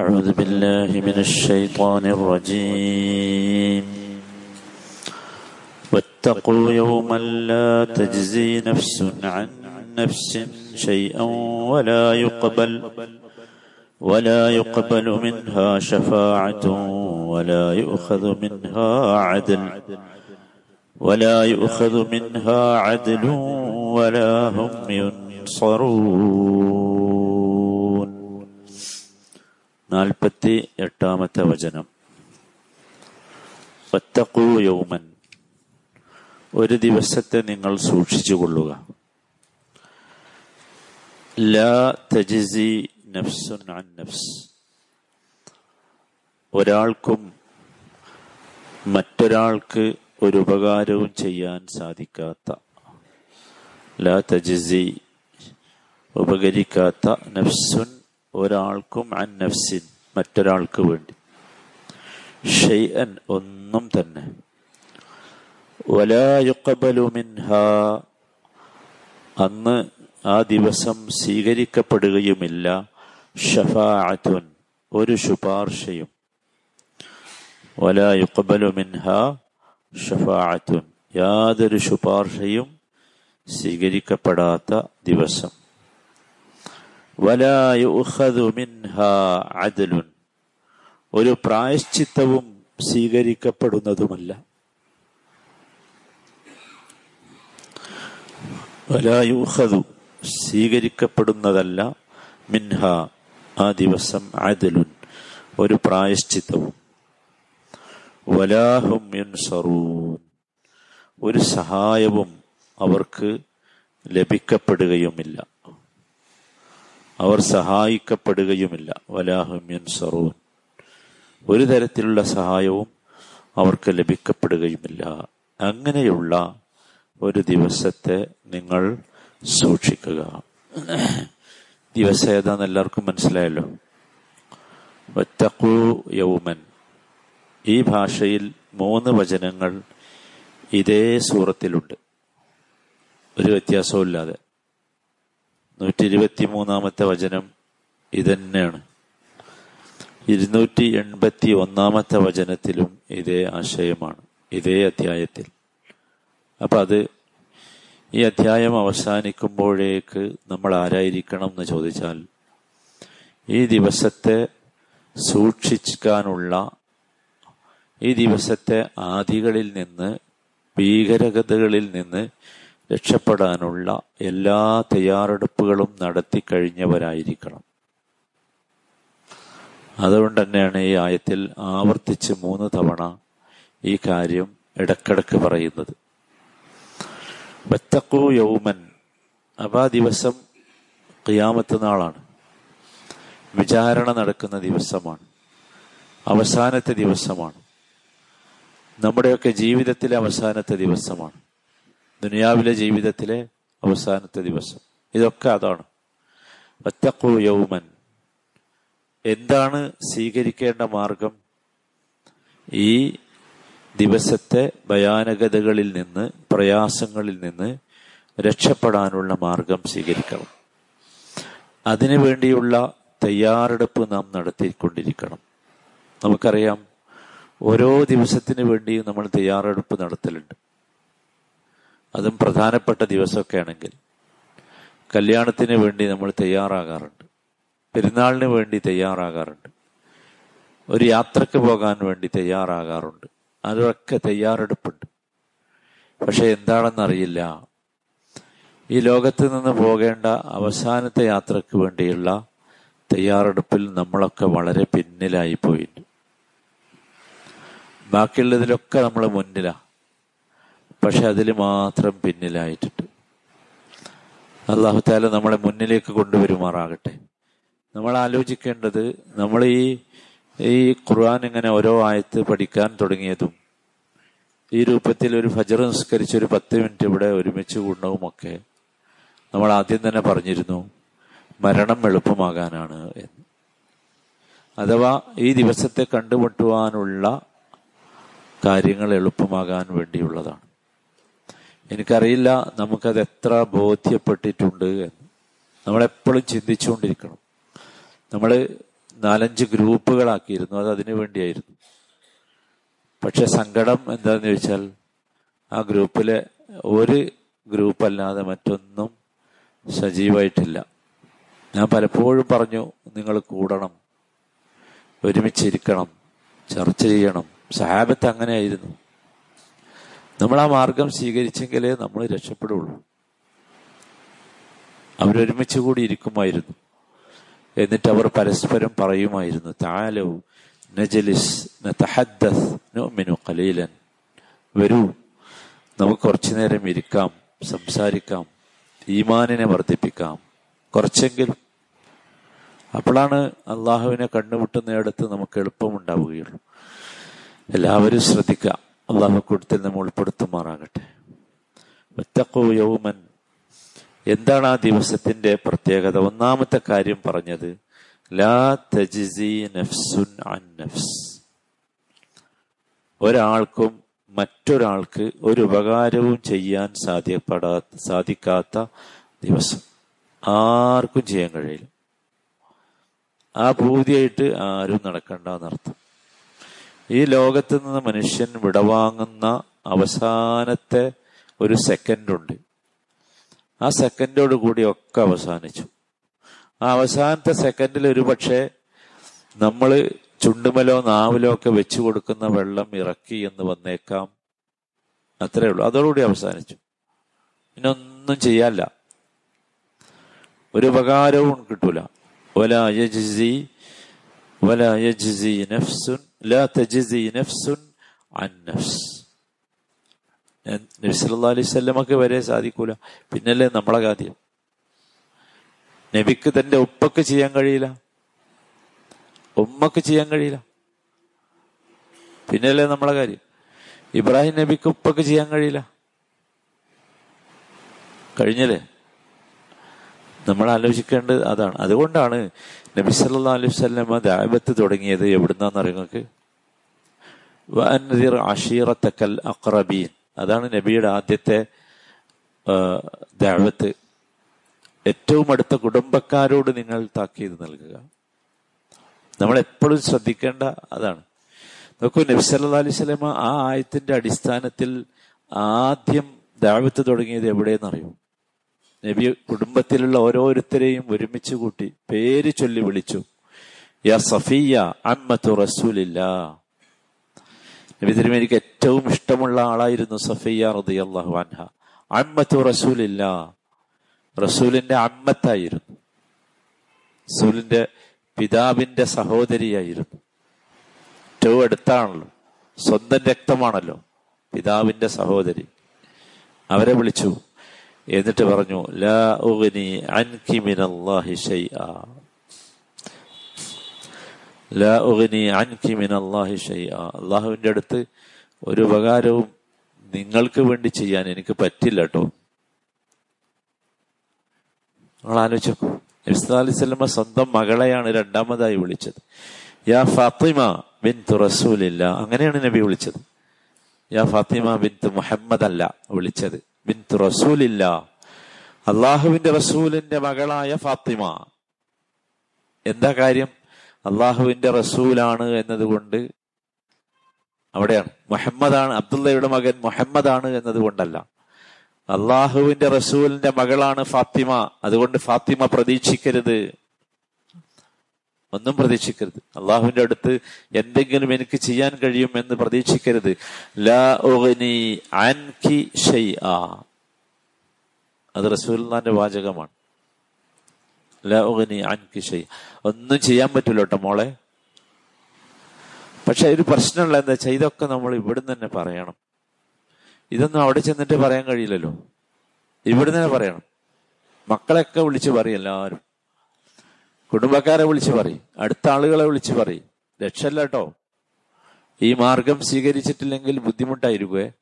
أعوذ بالله من الشيطان الرجيم. واتقوا يوما لا تجزي نفس عن نفس شيئا ولا يقبل ولا يقبل منها شفاعة ولا يؤخذ منها عدل ولا يؤخذ منها عدل ولا هم ينصرون. നാൽപ്പത്തി എട്ടാമത്തെ വചനം. ഒത്തക്കൂ യൗമൻ. ഒരു ദിവസത്തെ നിങ്ങൾ സൂക്ഷിച്ചുകൊള്ളുക. തജിസി നഫ്സുൻ അൻ നഫ്സ്. ഒരാൾക്കും മറ്റൊരാൾക്ക് ഒരു ഉപകാരവും ചെയ്യാൻ സാധിക്കാത്ത ലാ തജിസി ഉപകരിക്കാത്ത നഫ്സുൻ ഒരാൾക്കും അൻ നഫ്സിൻ മറ്റൊരാൾക്ക് വേണ്ടി. ഷെയ്അൻ ഒന്നും തന്നെ. മിൻഹ. അന്ന് ആ ദിവസം സ്വീകരിക്കപ്പെടുകയുമില്ല. ഷഫാഅത്തുൻ ഒരു ശുപാർശയും. മിൻഹ ഷഫാഅത്തുൻ യാതൊരു ശുപാർശയും സ്വീകരിക്കപ്പെടാത്ത ദിവസം. അദലുൻ. ഒരു പ്രായശ്ചിത്തവും സ്വീകരിക്കപ്പെടുന്നതുമല്ല. വലായുഖദു സ്വീകരിക്കപ്പെടുന്നതല്ല മിൻഹ ആ ദിവസം അദലുൻ ഒരു പ്രായശ്ചിത്തവും. വലാഹും ഒരു സഹായവും അവർക്ക് ലഭിക്കപ്പെടുകയുമില്ല. അവർ സഹായിക്കപ്പെടുകയുമില്ല. വലാഹും സറൂൻ ഒരു തരത്തിലുള്ള സഹായവും അവർക്ക് ലഭിക്കപ്പെടുകയുമില്ല. അങ്ങനെയുള്ള ഒരു ദിവസത്തെ നിങ്ങൾ സൂക്ഷിക്കുക. ദിവസം ഏതാന്ന് എല്ലാവർക്കും മനസ്സിലായല്ലോ? ഒറ്റക്കൂ യൗമൻ. ഈ ഭാഷയിൽ മൂന്ന് വചനങ്ങൾ ഇതേ സൂറത്തിലുണ്ട്. ഒരു വ്യത്യാസവും ഇല്ലാതെ നൂറ്റി ഇരുപത്തി മൂന്നാമത്തെ വചനം ഇതന്നെയാണ്. ഇരുന്നൂറ്റി എൺപത്തി ഒന്നാമത്തെ വചനത്തിലും ഇതേ ആശയമാണ്. ഇതേ അധ്യായത്തിൽ. അപ്പൊ അത് ഈ അധ്യായം അവസാനിക്കുമ്പോഴേക്ക് നമ്മൾ ആരായിരിക്കണം എന്ന് ചോദിച്ചാൽ ഈ ദിവസത്തെ സൂക്ഷിക്കാനുള്ള ഈ ദിവസത്തെ ആദികളിൽ നിന്ന് ഭീകരകഥകളിൽ നിന്ന് രക്ഷപ്പെടാനുള്ള എല്ലാ തയ്യാറെടുപ്പുകളും നടത്തി കഴിഞ്ഞവരായിരിക്കണം. അതുകൊണ്ട് തന്നെയാണ് ഈ ആയത്തിൽ ആവർത്തിച്ച് മൂന്ന് തവണ ഈ കാര്യം ഇടക്കിടക്ക് പറയുന്നത്. വെത്തക്കൂ യൗമൻ അപ്പൊ ആ ദിവസം ഖിയാമത്ത് നാളാണ്. വിചാരണ നടക്കുന്ന ദിവസമാണ്. അവസാനത്തെ ദിവസമാണ്. നമ്മുടെയൊക്കെ ജീവിതത്തിലെ അവസാനത്തെ ദിവസമാണ്. ദുനിയാവിലെ ജീവിതത്തിലെ അവസാനത്തെ ദിവസം. ഇതൊക്കെ അതാണ്. ഒറ്റക്കു യൗമൻ. എന്താണ് സ്വീകരിക്കേണ്ട മാർഗം? ഈ ദിവസത്തെ ഭയാനകതകളിൽ നിന്ന് പ്രയാസങ്ങളിൽ നിന്ന് രക്ഷപ്പെടാനുള്ള മാർഗം സ്വീകരിക്കണം. അതിനു വേണ്ടിയുള്ള തയ്യാറെടുപ്പ് നാം നടത്തിക്കൊണ്ടിരിക്കണം. നമുക്കറിയാം ഓരോ ദിവസത്തിന് വേണ്ടിയും നമ്മൾ തയ്യാറെടുപ്പ് നടത്തലുണ്ട്. അതും പ്രധാനപ്പെട്ട ദിവസമൊക്കെ ആണെങ്കിൽ കല്യാണത്തിന് വേണ്ടി നമ്മൾ തയ്യാറാകാറുണ്ട്. പെരുന്നാളിന് വേണ്ടി തയ്യാറാകാറുണ്ട്. ഒരു യാത്രയ്ക്ക് പോകാൻ വേണ്ടി തയ്യാറാകാറുണ്ട്. അതൊക്കെ തയ്യാറെടുപ്പുണ്ട്. പക്ഷെ എന്താണെന്നറിയില്ല. ഈ ലോകത്ത് നിന്ന് പോകേണ്ട അവസാനത്തെ യാത്രയ്ക്ക് വേണ്ടിയുള്ള തയ്യാറെടുപ്പിൽ നമ്മളൊക്കെ വളരെ പിന്നിലായി പോയിട്ടുണ്ട് ബാക്കിയുള്ളതിലൊക്കെ നമ്മൾ മുന്നിലാണ് പക്ഷെ അതിൽ മാത്രം പിന്നിലായിട്ടുണ്ട്. അള്ളാഹുത്താല നമ്മളെ മുന്നിലേക്ക് കൊണ്ടുവരുമാറാകട്ടെ. നമ്മൾ ആലോചിക്കേണ്ടത് നമ്മൾ ഈ ഈ ഖുർആൻ ഇങ്ങനെ ഓരോ ആയത്ത് പഠിക്കാൻ തുടങ്ങിയതും ഈ രൂപത്തിൽ ഒരു ഫജർ നിസ്കരിച്ച് ഒരു പത്ത് മിനിറ്റ് ഇവിടെ ഒരുമിച്ച് കൂടണവുമൊക്കെ നമ്മൾ ആദ്യം തന്നെ പറഞ്ഞിരുന്നു മരണം എളുപ്പമാകാനാണ് എന്ന്. അഥവാ ഈ ദിവസത്തെ കണ്ടുമുട്ടുവാനുള്ള കാര്യങ്ങൾ എളുപ്പമാകാൻ വേണ്ടിയുള്ളതാണ്. എനിക്കറിയില്ല നമുക്കത് എത്ര ബോധ്യപ്പെട്ടിട്ടുണ്ട് എന്ന്. നമ്മളെപ്പോഴും ചിന്തിച്ചുകൊണ്ടിരിക്കണം. നമ്മൾ നാലഞ്ച് ഗ്രൂപ്പുകളാക്കിയിരുന്നു അത് അതിനു വേണ്ടിയായിരുന്നു. പക്ഷെ സങ്കടം എന്താന്ന് ചോദിച്ചാൽ ആ ഗ്രൂപ്പിലെ ഒരു ഗ്രൂപ്പ് അല്ലാതെ മറ്റൊന്നും സജീവമായിട്ടില്ല ഞാൻ പലപ്പോഴും പറഞ്ഞു നിങ്ങൾ കൂടണം ഒരുമിച്ചിരിക്കണം ചർച്ച ചെയ്യണം. സഹാബത്ത് അങ്ങനെയായിരുന്നു. നമ്മൾ ആ മാർഗം സ്വീകരിച്ചെങ്കിലേ നമ്മൾ രക്ഷപ്പെടുള്ളൂ. അവരൊരുമിച്ച് കൂടി ഇരിക്കുമായിരുന്നു. എന്നിട്ട് അവർ പരസ്പരം പറയുമായിരുന്നു താലോ നജലിസ് ഖലീലൻ. വരൂ നമുക്ക് കുറച്ചു നേരം ഇരിക്കാം സംസാരിക്കാം ഈമാനിനെ വർദ്ധിപ്പിക്കാം കുറച്ചെങ്കിലും അപ്പോഴാണ് അള്ളാഹുവിനെ കണ്ടുമുട്ടുന്നിടത്ത് നമുക്ക് എളുപ്പമുണ്ടാവുകയുള്ളൂ. എല്ലാവരും ശ്രദ്ധിക്കുക. അള്ളാഹു കൂട്ടത്തിൽ നമ്മൾ ഉൾപ്പെടുത്തുമാറാകട്ടെ. ഒറ്റക്കോ യൗമൻ. എന്താണ് ആ ദിവസത്തിന്റെ പ്രത്യേകത? ഒന്നാമത്തെ കാര്യം പറഞ്ഞത് ലാ നഫ്സുൻ അൻ നഫ്സ്. ഒരാൾക്കും മറ്റൊരാൾക്ക് ഒരു ഉപകാരവും ചെയ്യാൻ സാധ്യപ്പെടാ സാധിക്കാത്ത ദിവസം. ആർക്കും ചെയ്യാൻ കഴിയില്ല. ആ ഭൂതിയായിട്ട് ആരും നടക്കണ്ട എന്നർത്ഥം. ഈ ലോകത്ത് നിന്ന് മനുഷ്യൻ വിടവാങ്ങുന്ന അവസാനത്തെ ഒരു സെക്കൻഡുണ്ട്. ആ സെക്കൻഡോട് കൂടി ഒക്കെ അവസാനിച്ചു. ആ അവസാനത്തെ സെക്കൻഡിൽ ഒരുപക്ഷേ നമ്മൾ ചുണ്ടുമലോ നാവിലോ ഒക്കെ വെച്ചു കൊടുക്കുന്ന വെള്ളം ഇറക്കി എന്ന് വന്നേക്കാം. അത്രേ ഉള്ളൂ. അതോടുകൂടി അവസാനിച്ചു. പിന്നെ ഒന്നും ചെയ്യാല്ല ഒരു ഉപകാരവും കിട്ടൂല. വല യജ്സി യജ്സി നഫ്സുൻ ലാ അലൈഹി വരെ സാധിക്കൂല. പിന്നല്ലേ നമ്മളെ കാര്യം. നബിക്ക് തന്റെ ഉപ്പക്ക് ചെയ്യാൻ കഴിയില്ല. ഉമ്മക്ക് ചെയ്യാൻ കഴിയില്ല. പിന്നല്ലേ നമ്മളെ കാര്യം. ഇബ്രാഹിം നബിക്ക് ഉപ്പക്ക് ചെയ്യാൻ കഴിയില്ല. കഴിഞ്ഞല്ലേ? നമ്മൾ ആലോചിക്കേണ്ടത് അതാണ്. അതുകൊണ്ടാണ് നബി സല്ലാ അലൈഹി സ്വല്ലമ്മ ദാബത്ത് തുടങ്ങിയത് എവിടുന്നാന്ന് അറിയുന്നത് ആഷീറത്തക്കൽ അക്രബീൻ അതാണ് നബിയുടെ ആദ്യത്തെ ദാവത്ത് ഏറ്റവും അടുത്ത കുടുംബക്കാരോട് നിങ്ങൾ താക്കീത് നൽകുക. നമ്മൾ എപ്പോഴും ശ്രദ്ധിക്കേണ്ട അതാണ്. നോക്കൂ നബി സല്ലാ അലൈഹി സ്വലമ ആ ആയത്തിന്റെ അടിസ്ഥാനത്തിൽ ആദ്യം ദാവത്ത് തുടങ്ങിയത് എവിടെയെന്നറിയൂ? നബി കുടുംബത്തിലുള്ള ഓരോരുത്തരെയും ഒരുമിച്ച് കൂട്ടി പേര് ചൊല്ലി വിളിച്ചു. യാ സഫിയ അമ്മത്തു റസൂലില്ല. നബി തിരുമേനിക്ക് ഏറ്റവും ഇഷ്ടമുള്ള ആളായിരുന്നു സഫിയ റളിയല്ലാഹു അൻഹ. അമ്മത്തു റസൂലില്ല. റസൂലിന്റെ അമ്മത്തായിരുന്നു. റസൂലിന്റെ പിതാവിന്റെ സഹോദരിയായിരുന്നു. ഏറ്റവും അടുത്താണല്ലോ. സ്വന്തം രക്തമാണല്ലോ പിതാവിന്റെ സഹോദരി. അവരെ വിളിച്ചു. എന്നിട്ട് പറഞ്ഞു ലാ ഉഗ്നി അൻകി മിനല്ലാഹി ഷൈആ. ലാ ഉഗ്നി അൻകി മിനല്ലാഹി ഷൈആ. അള്ളാഹുവിന്റെ അടുത്ത് ഒരു ഉപകാരവും നിങ്ങൾക്ക് വേണ്ടി ചെയ്യാൻ എനിക്ക് പറ്റില്ല കേട്ടോ നിങ്ങൾ ആലോചിച്ചു നബിസ്വല്ലാ സ്വന്തം മകളെയാണ് രണ്ടാമതായി വിളിച്ചത്. യാ ഫാത്തിമ ബിൻ തുറസൂലില്ല അങ്ങനെയാണ് നബി വിളിച്ചത്. യാ ഫാത്തിമ ബിൻ മുഹമ്മദ് അല്ല വിളിച്ചത്. അള്ളാഹുവിന്റെ റസൂലിന്റെ മകളായ ഫാത്തിമ. എന്താ കാര്യം? അള്ളാഹുവിന്റെ റസൂലാണ് എന്നതുകൊണ്ട് അവിടെയാണ്. മുഹമ്മദാണ് അബ്ദുള്ളയുടെ മകൻ മുഹമ്മദാണ് എന്നതുകൊണ്ടല്ല. അള്ളാഹുവിന്റെ റസൂലിന്റെ മകളാണ് ഫാത്തിമ. അതുകൊണ്ട് ഫാത്തിമ പ്രതീക്ഷിക്കരുത്. ഒന്നും പ്രതീക്ഷിക്കരുത്. അള്ളാഹുവിന്റെ അടുത്ത് എന്തെങ്കിലും എനിക്ക് ചെയ്യാൻ കഴിയും എന്ന് പ്രതീക്ഷിക്കരുത്. അത് റസൂലിന്റെ വാചകമാണ്. ഒന്നും ചെയ്യാൻ പറ്റില്ല മോളെ. പക്ഷെ ഒരു പ്രശ്നമുള്ള എന്താ വെച്ചാൽ ഇതൊക്കെ നമ്മൾ ഇവിടുന്ന് തന്നെ പറയണം. ഇതൊന്നും അവിടെ ചെന്നിട്ട് പറയാൻ കഴിയില്ലല്ലോ. ഇവിടുന്ന് തന്നെ പറയണം. മക്കളെയൊക്കെ വിളിച്ച് പറയും എല്ലാവരും. കുടുംബക്കാരെ വിളിച്ചു പറയും. അടുത്ത ആളുകളെ വിളിച്ചു പറയും. രക്ഷല്ല കേട്ടോ ഈ മാർഗം സ്വീകരിച്ചിട്ടില്ലെങ്കിൽ ബുദ്ധിമുട്ടായിരിക്കുവേ.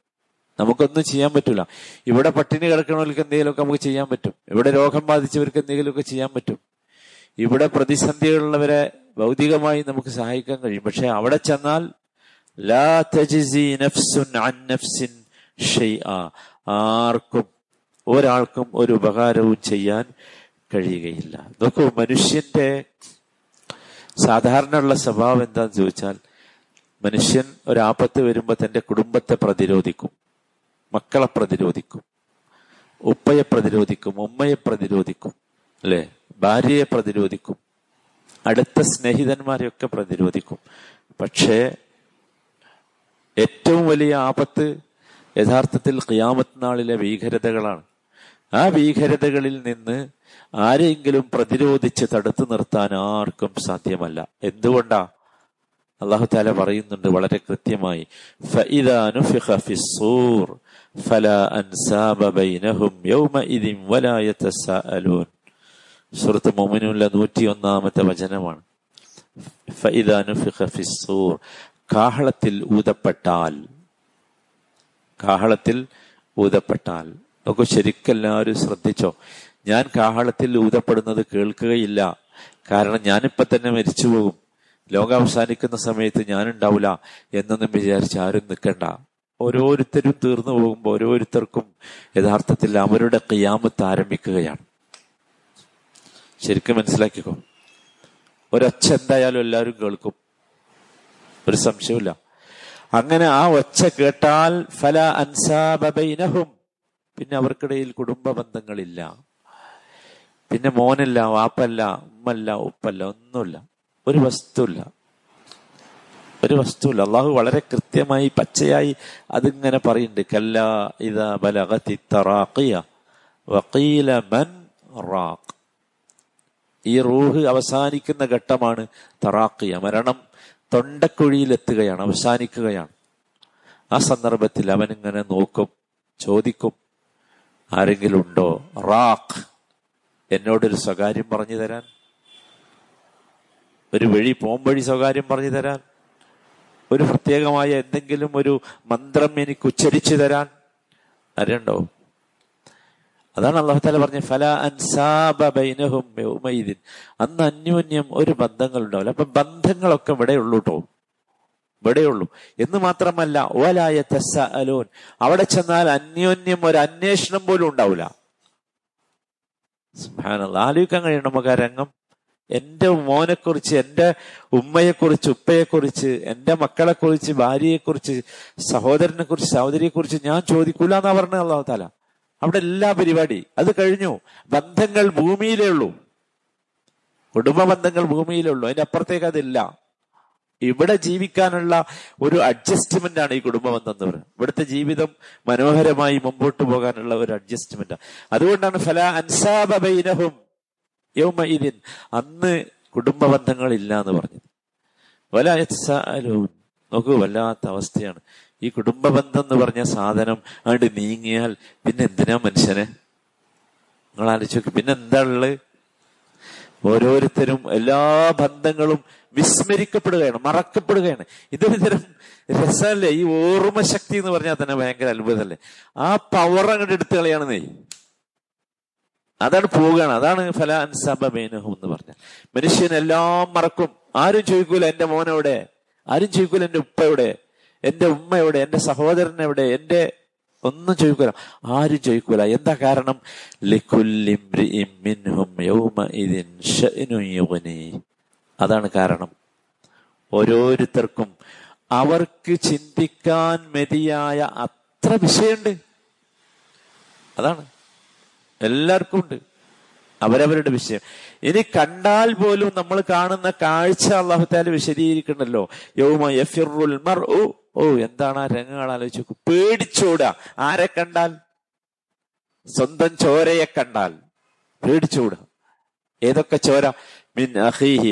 നമുക്കൊന്നും ചെയ്യാൻ പറ്റില്ല ഇവിടെ പട്ടിണി കിടക്കണവർക്ക് എന്തെങ്കിലുമൊക്കെ നമുക്ക് ചെയ്യാൻ പറ്റും. ഇവിടെ രോഗം ബാധിച്ചവർക്ക് എന്തെങ്കിലുമൊക്കെ ചെയ്യാൻ പറ്റും. ഇവിടെ പ്രതിസന്ധികളുള്ളവരെ ഭൗതികമായി നമുക്ക് സഹായിക്കാൻ കഴിയും. പക്ഷെ അവിടെ ചെന്നാൽ ലാ തജിസി നഫ്സുൻ അൻ ആർക്കും ഒരാൾക്കും ഒരു ഉപകാരവും ചെയ്യാൻ കഴിയുകയില്ല. നോക്കൂ മനുഷ്യന്റെ സാധാരണയുള്ള സ്വഭാവം എന്താന്ന് ചോദിച്ചാൽ മനുഷ്യൻ ഒരാപത്ത് വരുമ്പോൾ തന്റെ കുടുംബത്തെ പ്രതിരോധിക്കും മക്കളെ പ്രതിരോധിക്കും ഉപ്പയെ പ്രതിരോധിക്കും ഉമ്മയെ പ്രതിരോധിക്കും അല്ലെ? ഭാര്യയെ പ്രതിരോധിക്കും അടുത്ത സ്നേഹിതന്മാരെയൊക്കെ പ്രതിരോധിക്കും. പക്ഷേ ഏറ്റവും വലിയ ആപത്ത് യഥാർത്ഥത്തിൽ ഖിയാമത്ത് നാളിലെ ഭീകരതകളാണ്. ആ ഭീകരതകളിൽ നിന്ന് ആരെങ്കിലും പ്രതിരോധിച്ച് തടുത്തു നിർത്താൻ ആർക്കും സാധ്യമല്ല. എന്തുകൊണ്ടാ? അള്ളാഹു താല പറയുന്നുണ്ട് വളരെ കൃത്യമായി. സുഹൃത്ത് മോമിനുള്ള നൂറ്റി ഒന്നാമത്തെ വചനമാണ്. കാഹളത്തിൽ ഊതപ്പെട്ടാൽ. കാഹളത്തിൽ ഊതപ്പെട്ടാൽ. നോക്കൂ ശരിക്കെല്ലാവരും ശ്രദ്ധിച്ചോ? ഞാൻ കാഹളത്തിൽ ഊതപ്പെടുന്നത് കേൾക്കുകയില്ല. കാരണം ഞാനിപ്പോ തന്നെ മരിച്ചു പോകും ലോകം അവസാനിക്കുന്ന സമയത്ത് ഞാനുണ്ടാവില്ല എന്നൊന്നും വിചാരിച്ച് ആരും നിൽക്കണ്ട. ഓരോരുത്തരും തീർന്നു പോകുമ്പോൾ ഓരോരുത്തർക്കും യഥാർത്ഥത്തിൽ അവരുടെ കയ്യാമത്ത് ആരംഭിക്കുകയാണ്. ശരിക്കും മനസ്സിലാക്കിക്കോ? ഒരൊച്ച എന്തായാലും എല്ലാവരും കേൾക്കും. ഒരു സംശയമില്ല അങ്ങനെ ആ ഒച്ച കേട്ടാൽ ഫല അൻസാബൈനഹും പിന്നെ അവർക്കിടയിൽ കുടുംബ ബന്ധങ്ങളില്ല പിന്നെ മോനല്ല വാപ്പല്ല ഉമ്മല്ല ഉപ്പല്ല ഒന്നുമില്ല. ഒരു വസ്തുല്ല ഒരു വസ്തുല്ല അള്ളാഹു വളരെ കൃത്യമായി പച്ചയായി അതിങ്ങനെ പറയുന്നുണ്ട്. കല്ല ഇത ബലഗതി തറാഖിയ വക്കീല മൻ റാഖ്. ഈ റൂഹ് അവസാനിക്കുന്ന ഘട്ടമാണ് തറാഖിയ. മരണം തൊണ്ടക്കുഴിയിലെത്തുകയാണ് അവസാനിക്കുകയാണ്. ആ സന്ദർഭത്തിൽ അവനിങ്ങനെ നോക്കും ചോദിക്കും ആരെങ്കിലും ഉണ്ടോ റാഖ് എന്നോടൊരു സ്വകാര്യം പറഞ്ഞു തരാൻ. ഒരു വഴി പോംവഴി സ്വകാര്യം പറഞ്ഞു തരാൻ. ഒരു പ്രത്യേകമായ എന്തെങ്കിലും ഒരു മന്ത്രം എനിക്ക് ഉച്ചരിച്ചു തരാൻ. അറിയണ്ടോ അതാണ് അള്ളാഹു താല പറഞ്ഞ ഫല അൻസാബൈനഹും അന്ന് അന്യോന്യം ഒരു ബന്ധങ്ങൾ ഉണ്ടാവില്ല അപ്പൊ ബന്ധങ്ങളൊക്കെ ഇവിടെ ഉള്ളൂ കേട്ടോ ഇവിടെയുള്ളൂ. എന്ന് മാത്രമല്ല ഓലായ തെസ അലോൻ അവിടെ ചെന്നാൽ അന്യോന്യം ഒരു അന്വേഷണം പോലും ഉണ്ടാവില്ല ആലോചിക്കാൻ കഴിയണം നമുക്ക് ആ രംഗം. എന്റെ മോനെക്കുറിച്ച് എന്റെ ഉമ്മയെക്കുറിച്ച് ഉപ്പയെക്കുറിച്ച് എന്റെ മക്കളെക്കുറിച്ച് ഭാര്യയെക്കുറിച്ച് സഹോദരനെ കുറിച്ച് സഹോദരിയെക്കുറിച്ച് ഞാൻ ചോദിക്കൂല എന്നാ പറഞ്ഞത് അള്ളാഹു താല അവിടെ എല്ലാ പരിപാടി. അത് കഴിഞ്ഞു. ബന്ധങ്ങൾ ഭൂമിയിലേ ഉള്ളൂ. കുടുംബ ബന്ധങ്ങൾ ഭൂമിയിലേ ഉള്ളൂ. അതിന്റെ അപ്പുറത്തേക്ക് അതില്ല. ഇവിടെ ജീവിക്കാനുള്ള ഒരു അഡ്ജസ്റ്റ്മെന്റ് ആണ് ഈ കുടുംബം ബന്ധം എന്ന് പറയുന്നത്. ഇവിടുത്തെ ജീവിതം മനോഹരമായി മുമ്പോട്ട് പോകാനുള്ള ഒരു അഡ്ജസ്റ്റ്മെന്റ് അതുകൊണ്ടാണ് ഫല അൻസാബൈനഹും യൗമഇദിൻ അന്ന് കുടുംബ ബന്ധങ്ങൾ ഇല്ല എന്ന് പറഞ്ഞത്. വലായത്സാലൂൻ നോക്കൂ വല്ലാത്ത അവസ്ഥയാണ്. ഈ കുടുംബ ബന്ധം എന്ന് പറഞ്ഞ സാധനം അങ്ങോട്ട് നീങ്ങിയാൽ പിന്നെ എന്തിനാ മനുഷ്യനെ? നിങ്ങൾ ആലോചിച്ച് പിന്നെ എന്താ ഉള്ളത്? ഓരോരുത്തരും എല്ലാ ബന്ധങ്ങളും വിസ്മരിക്കപ്പെടുകയാണ് മറക്കപ്പെടുകയാണ്. ഇതൊരു തരം രസമല്ലേ? ഈ ഓർമ്മ ശക്തി എന്ന് പറഞ്ഞാൽ തന്നെ ഭയങ്കര അത്ഭുതമല്ലേ? ആ പവർ അങ്ങോട്ട് എടുത്തു കളയാണെന്നേ അതാണ് പോവുകയാണ്. അതാണ് ഫല അൻസബേനഹു എന്ന് പറഞ്ഞ മനുഷ്യൻ എല്ലാം മറക്കും. ആരും ചോദിക്കൂല എന്റെ മോനെവിടെ? ആരും ചോദിക്കൂല എന്റെ ഉപ്പയുടെ എന്റെ ഉമ്മയുടെ എന്റെ സഹോദരൻ എവിടെ? എന്റെ ഒന്നും ചോദിക്കൂല ആരും ചോദിക്കൂല എന്താ കാരണം? അതാണ് കാരണം. ഓരോരുത്തർക്കും അവർക്ക് ചിന്തിക്കാൻ മതിയായ അത്ര വിഷയമുണ്ട്. അതാണ്. എല്ലാവർക്കും ഉണ്ട്. അവരവരുടെ വിഷയം. ഇനി കണ്ടാൽ പോലും നമ്മൾ കാണുന്ന കാഴ്ച അള്ളാഹുത്താൽ വിശദീകരിക്കണല്ലോ. യൗമ യഫിറുൽ ഓ എന്താണ് ആ രംഗങ്ങൾ ആലോചിച്ചു പേടിച്ചോടുക ആരെ കണ്ടാൽ? സ്വന്തം ചോരയെ കണ്ടാൽ. പേടിച്ചോടുക ഏതൊക്കെ ചോര? മിൻ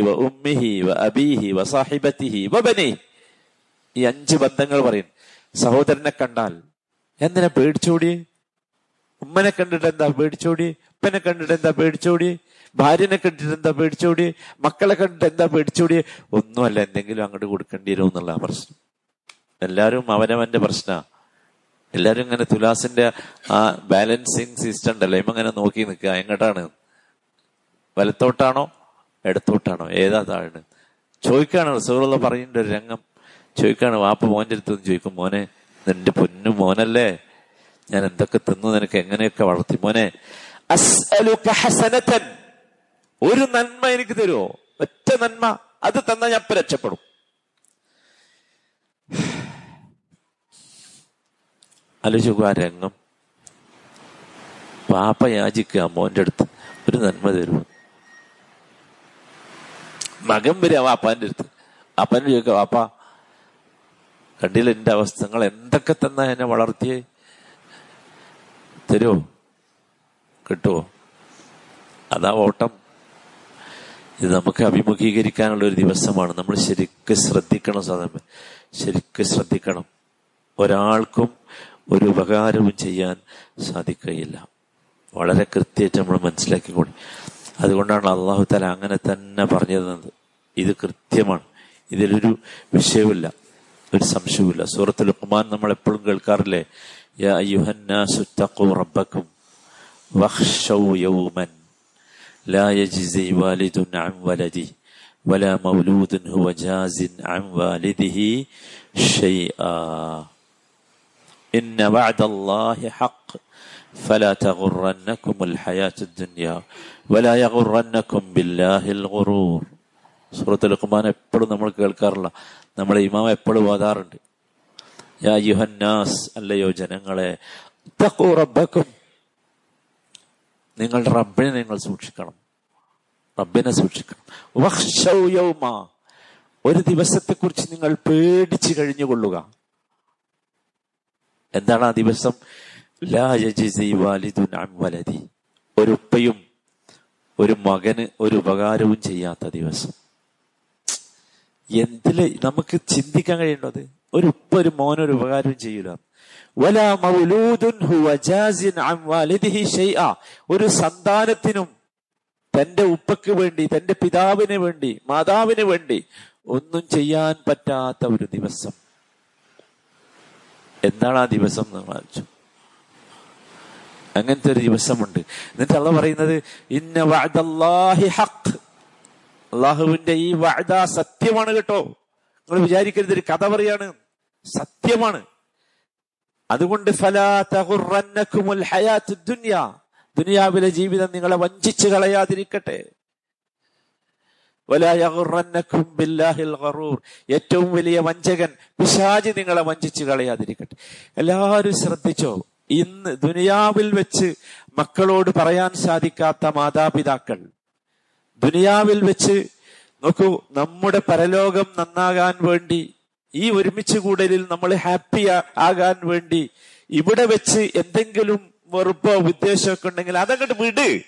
വ വ അബീഹി വ സാഹിബത്തിഹി വ ബനി. ഈ അഞ്ച് ബന്ധങ്ങൾ പറയും. സഹോദരനെ കണ്ടാൽ. എന്തിനാ പേടിച്ചോടി? ഉമ്മനെ കണ്ടിട്ട് എന്താ പേടിച്ചോടി? ഉപ്പനെ കണ്ടിട്ട് എന്താ പേടിച്ചോടി? ഭാര്യനെ കണ്ടിട്ട് എന്താ പേടിച്ചോടി? മക്കളെ കണ്ടിട്ട് എന്താ പേടിച്ചോടി? ഒന്നുമല്ല എന്തെങ്കിലും അങ്ങോട്ട് കൊടുക്കേണ്ടി വരും എന്നുള്ള പ്രശ്നം. എല്ലാവരും അവനവന്റെ പ്രശ്ന. എല്ലാരും ഇങ്ങനെ തുലാസിന്റെ ആ ബാലൻസിങ് സിസ്റ്റം ഉണ്ടല്ലോ. ഇങ്ങനെ നോക്കി നിൽക്കുക. എങ്ങോട്ടാണ്? വലത്തോട്ടാണോ? ഇടത്തോട്ടാണോ? ഏതാ താഴെ ചോദിക്കാണ് റസൂറുള്ള പറയുന്ന ഒരു രംഗം. ചോദിക്കാണ് വാപ്പ മോന്റെ അടുത്ത് ചോദിക്കും മോനെ നിന്റെ പൊന്നു മോനല്ലേ? ഞാൻ എന്തൊക്കെ തിന്നു? നിനക്ക് എങ്ങനെയൊക്കെ വളർത്തി? മോനെ ഹസനതൻ. ഒരു നന്മ എനിക്ക് തരുമോ? ഒറ്റ നന്മ അത് തന്നാൽ ഞാൻ രക്ഷപ്പെടും. ആലോചിക്കുക ആ രംഗം. പാപ്പ യാചിക്കുക മോന്റെ അടുത്ത് ഒരു നന്മ തരുമോ? മകൻ വരിക വാപ്പാന്റെ അടുത്ത്. അപ്പനെ ചോദിക്കുക വാപ്പ കണ്ടില്ല എന്റെ അവസ്ഥ നിങ്ങൾ എന്തൊക്കെ തന്നാ എന്നെ വളർത്തിയേ? തരുമോ? കിട്ടുമോ അതാ ഓട്ടം. ഇത് നമുക്ക് അഭിമുഖീകരിക്കാനുള്ള ഒരു ദിവസമാണ്. നമ്മൾ ശരിക്ക് ശ്രദ്ധിക്കണം സാധനം ശരിക്കും ശ്രദ്ധിക്കണം. ഒരാൾക്കും ഒരു ഉപകാരവും ചെയ്യാൻ സാധിക്കുകയില്ല. വളരെ കൃത്യമായിട്ട് നമ്മൾ മനസ്സിലാക്കി കൂടി അതുകൊണ്ടാണ് അള്ളാഹു തല അങ്ങനെ തന്നെ പറഞ്ഞു തന്നത് ഇത് കൃത്യമാണ്. ഇതിലൊരു വിഷയമില്ല ഒരു സംശയവുമില്ല. സൂറത്തുൽ ഉമാൻ നമ്മൾ എപ്പോഴും കേൾക്കാറില്ലേ? യാ റബ്ബക്കും. വഖ്ശൗ യൗമൻ لا يجزي والد عن ولده ولا مولود هو جاز عن والده شيئا إن وعد الله حق فلا تغرنكم الحياة الدنيا ولا يغرنكم بالله الغرور സൂറത്ത് ലുഖ്മാൻ എപ്പോഴും നമ്മൾ കേൾക്കാറില്ല നമ്മളെ ഇമാം എപ്പോഴും ഓതാറുണ്ട് യാ യുഹന്നാസ് അല്ലയോ ജനങ്ങളെ തഖൂ റബ്ബക്കും നിങ്ങളുടെ റബ്ബിനെ നിങ്ങൾ സൂക്ഷിക്കണം. റബ്ബിനെ സൂക്ഷിക്കണം. വഖ്ശൗ യൗമ. ഒരു ദിവസത്തെക്കുറിച്ച് നിങ്ങൾ പേടിച്ചു കഴിഞ്ഞുകൊള്ളുക. എന്താണ് ആ ദിവസം? വലതി ഒരു ഉപ്പയും ഒരു മകന് ഒരു ഉപകാരവും ചെയ്യാത്ത ദിവസം. എന്തിൽ നമുക്ക് ചിന്തിക്കാൻ കഴിയേണ്ടത്? ഒരു ഉപ്പ ഒരു മോനൊരു ഉപകാരവും ചെയ്യൂല. ഒരു സന്താനത്തിനും തന്റെ ഉപ്പക്ക് വേണ്ടി തന്റെ പിതാവിന് വേണ്ടി മാതാവിന് വേണ്ടി ഒന്നും ചെയ്യാൻ പറ്റാത്ത ഒരു ദിവസം. എന്താണ് ആ ദിവസം എന്ന് വായിച്ചു അങ്ങനത്തെ ഒരു ദിവസമുണ്ട്. എന്നിട്ട് അള്ള പറയുന്നത് ഇന്ന വഅദല്ലാഹി ഹഖ്. അള്ളാഹുവിന്റെ ഈ വഅദ സത്യമാണ് കേട്ടോ. നിങ്ങൾ വിചാരിക്കരുത് ഒരു കഥ പറയാണ്. സത്യമാണ്. അതുകൊണ്ട് ദുനിയാവിലെ ജീവിതം നിങ്ങളെ വഞ്ചിച്ചു കളയാതിരിക്കട്ടെ. ഏറ്റവും വലിയ വഞ്ചകൻ പിശാജി നിങ്ങളെ വഞ്ചിച്ചു കളയാതിരിക്കട്ടെ. എല്ലാവരും ശ്രദ്ധിച്ചോ? ഇന്ന് ദുനിയാവിൽ വെച്ച് മക്കളോട് പറയാൻ സാധിക്കാത്ത മാതാപിതാക്കൾ. ദുനിയാവിൽ വെച്ച് നോക്കൂ നമ്മുടെ പരലോകം നന്നാകാൻ വേണ്ടി ഈ ഒരുമിച്ച് കൂടലിൽ നമ്മൾ ഹാപ്പി ആകാൻ വേണ്ടി ഇവിടെ വെച്ച് എന്തെങ്കിലും വെറുപ്പോ ഉദ്ദേശമൊക്കെ ഉണ്ടെങ്കിൽ അതങ്ങോട്ട് വിട്.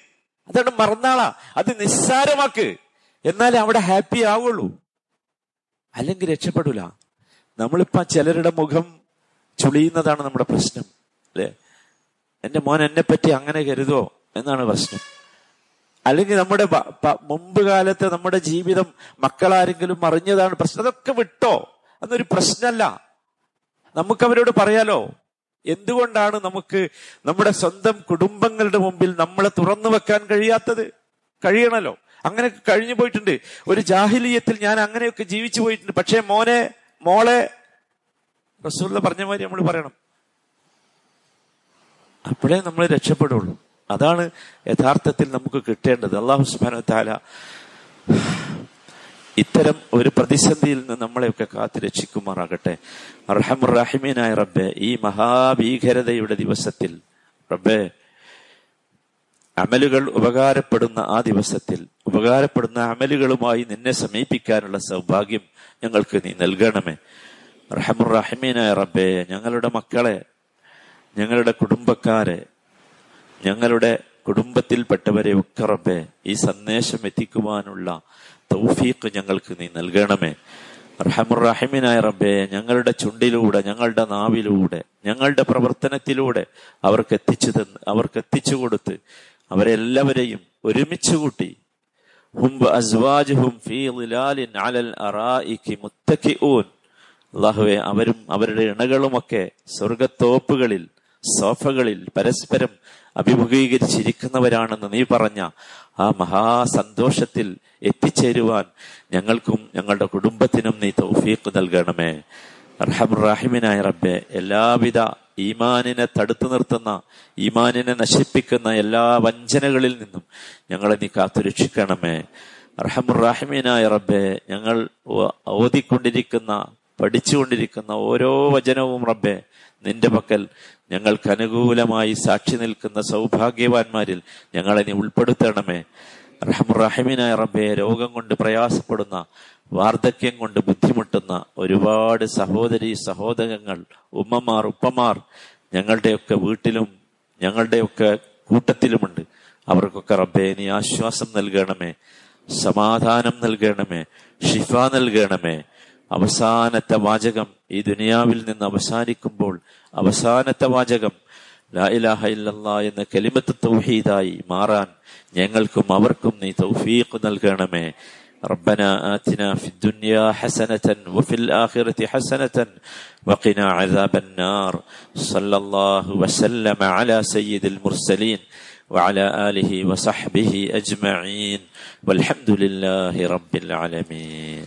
അതങ്ങോട്ട് മറന്നാളാ. അത് നിസ്സാരമാക്ക്. എന്നാലേ അവിടെ ഹാപ്പി ആവുള്ളൂ. അല്ലെങ്കിൽ രക്ഷപ്പെടൂല. നമ്മളിപ്പോ ചിലരുടെ മുഖം ചുളിയുന്നതാണ് നമ്മുടെ പ്രശ്നം. അല്ലെ? എന്റെ മോൻ എന്നെ പറ്റി അങ്ങനെ കരുതോ എന്നാണ് പ്രശ്നം. അല്ലെങ്കിൽ നമ്മുടെ മുമ്പ് കാലത്ത് നമ്മുടെ ജീവിതം മക്കളാരെങ്കിലും അറിഞ്ഞതാണ് പ്രശ്നം. അതൊക്കെ വിട്ടോ? അതൊരു പ്രശ്നമല്ല. നമുക്ക് അവരോട് പറയാലോ എന്തുകൊണ്ടാണ് നമുക്ക് നമ്മുടെ സ്വന്തം കുടുംബങ്ങളുടെ മുമ്പിൽ നമ്മളെ തുറന്നു വെക്കാൻ കഴിയാത്തത്? കഴിയണല്ലോ. അങ്ങനെയൊക്കെ കഴിഞ്ഞു പോയിട്ടുണ്ട്. ഒരു ജാഹിലീയത്തിൽ ഞാൻ അങ്ങനെയൊക്കെ ജീവിച്ചു പോയിട്ടുണ്ട്. പക്ഷേ മോനെ മോളെ റസൂല പറഞ്ഞ മാതിരി നമ്മൾ പറയണം. അപ്പോഴേ നമ്മൾ രക്ഷപ്പെടുള്ളൂ. അതാണ് യഥാർത്ഥത്തിൽ നമുക്ക് കിട്ടേണ്ടത്. അള്ളാഹു സുബാന താല ഇത്തരം ഒരു പ്രതിസന്ധിയിൽ നിന്ന് നമ്മളെയൊക്കെ കാത്തു രക്ഷിക്കുമാറാകട്ടെ അർഹമുറാഹിമീനായ റബ്ബെ ഈ മഹാഭീകരതയുടെ ദിവസത്തിൽ റബ്ബെ അമലുകൾ ഉപകാരപ്പെടുന്ന ആ ദിവസത്തിൽ ഉപകാരപ്പെടുന്ന അമലുകളുമായി നിന്നെ സമീപിക്കാനുള്ള സൗഭാഗ്യം ഞങ്ങൾക്ക് നീ നൽകണമേ. റഹമുറാഹിമീനായ റബ്ബെ ഞങ്ങളുടെ മക്കളെ ഞങ്ങളുടെ കുടുംബക്കാരെ ഞങ്ങളുടെ കുടുംബത്തിൽപ്പെട്ടവരെ ഒക്കെ റബ്ബെ ഈ സന്ദേശം എത്തിക്കുവാനുള്ള തൗഫീഖ് ഞങ്ങൾക്ക് നീ നൽകണമേ. റഹമുറഹിമിനായ റബ്ബെ ഞങ്ങളുടെ ചുണ്ടിലൂടെ ഞങ്ങളുടെ നാവിലൂടെ ഞങ്ങളുടെ പ്രവർത്തനത്തിലൂടെ അവർക്ക് എത്തിച്ചു തന്ന് അവർക്ക് എത്തിച്ചു കൊടുത്ത് അവരെല്ലാവരെയും ഒരുമിച്ച് കൂട്ടി ഫീ അലൽ മുത്തക്കിഊൻ അള്ളാഹുവെ അവരും അവരുടെ ഇണകളുമൊക്കെ സ്വർഗത്തോപ്പുകളിൽ സോഫകളിൽ പരസ്പരം അഭിമുഖീകരിച്ചിരിക്കുന്നവരാണെന്ന് നീ പറഞ്ഞ ആ മഹാസന്തോഷത്തിൽ എത്തിച്ചേരുവാൻ ഞങ്ങൾക്കും ഞങ്ങളുടെ കുടുംബത്തിനും നീ തൗഫീഖ് നൽകണമേ. റഹമുറാഹിമിനായ റബ്ബെ എല്ലാവിധ ഈമാനിനെ തടുത്തു നിർത്തുന്ന ഈമാനിനെ നശിപ്പിക്കുന്ന എല്ലാ വഞ്ചനകളിൽ നിന്നും ഞങ്ങളെ നീ കാത്തുരക്ഷിക്കണമേ. റഹമുറാഹിമീനായ റബ്ബെ ഞങ്ങൾ ഓതിക്കൊണ്ടിരിക്കുന്ന പഠിച്ചുകൊണ്ടിരിക്കുന്ന ഓരോ വചനവും റബ്ബെ നിന്റെ പക്കൽ ഞങ്ങൾക്ക് അനുകൂലമായി സാക്ഷി നിൽക്കുന്ന സൗഭാഗ്യവാന്മാരിൽ ഞങ്ങളെ ഉൾപ്പെടുത്തണമേ. റഹമുറഹിമിനായ റബ്ബെ രോഗം കൊണ്ട് പ്രയാസപ്പെടുന്ന വാർദ്ധക്യം കൊണ്ട് ബുദ്ധിമുട്ടുന്ന ഒരുപാട് സഹോദരി സഹോദരങ്ങൾ ഉമ്മമാർ ഉപ്പമാർ ഞങ്ങളുടെയൊക്കെ വീട്ടിലും ഞങ്ങളുടെയൊക്കെ കൂട്ടത്തിലുമുണ്ട്. അവർക്കൊക്കെ റബ്ബെ നീ ആശ്വാസം നൽകണമേ സമാധാനം നൽകണമേ ഷിഫ നൽകണമേ അവസാനത്തെ വാചകം ഈ ദുനിയാവിൽ നിന്ന് അവസാനിക്കുമ്പോൾ അവസാനത്തെ വാചകം ലാ ഇലാഹ ഇല്ലല്ലാ എന്ന കലിമത്ത് തൗഹീദായി മാറാൻ ഞങ്ങൾക്കും അവർക്കും നീ തൗഫീഖ് നൽകണമേ ربنا آتنا في الدنيا حسنة وفي الآخرة حسنة وقنا عذاب النار صلى الله وسلم على سيد المرسلين وعلى آله وصحبه أجمعين والحمد لله رب العالمين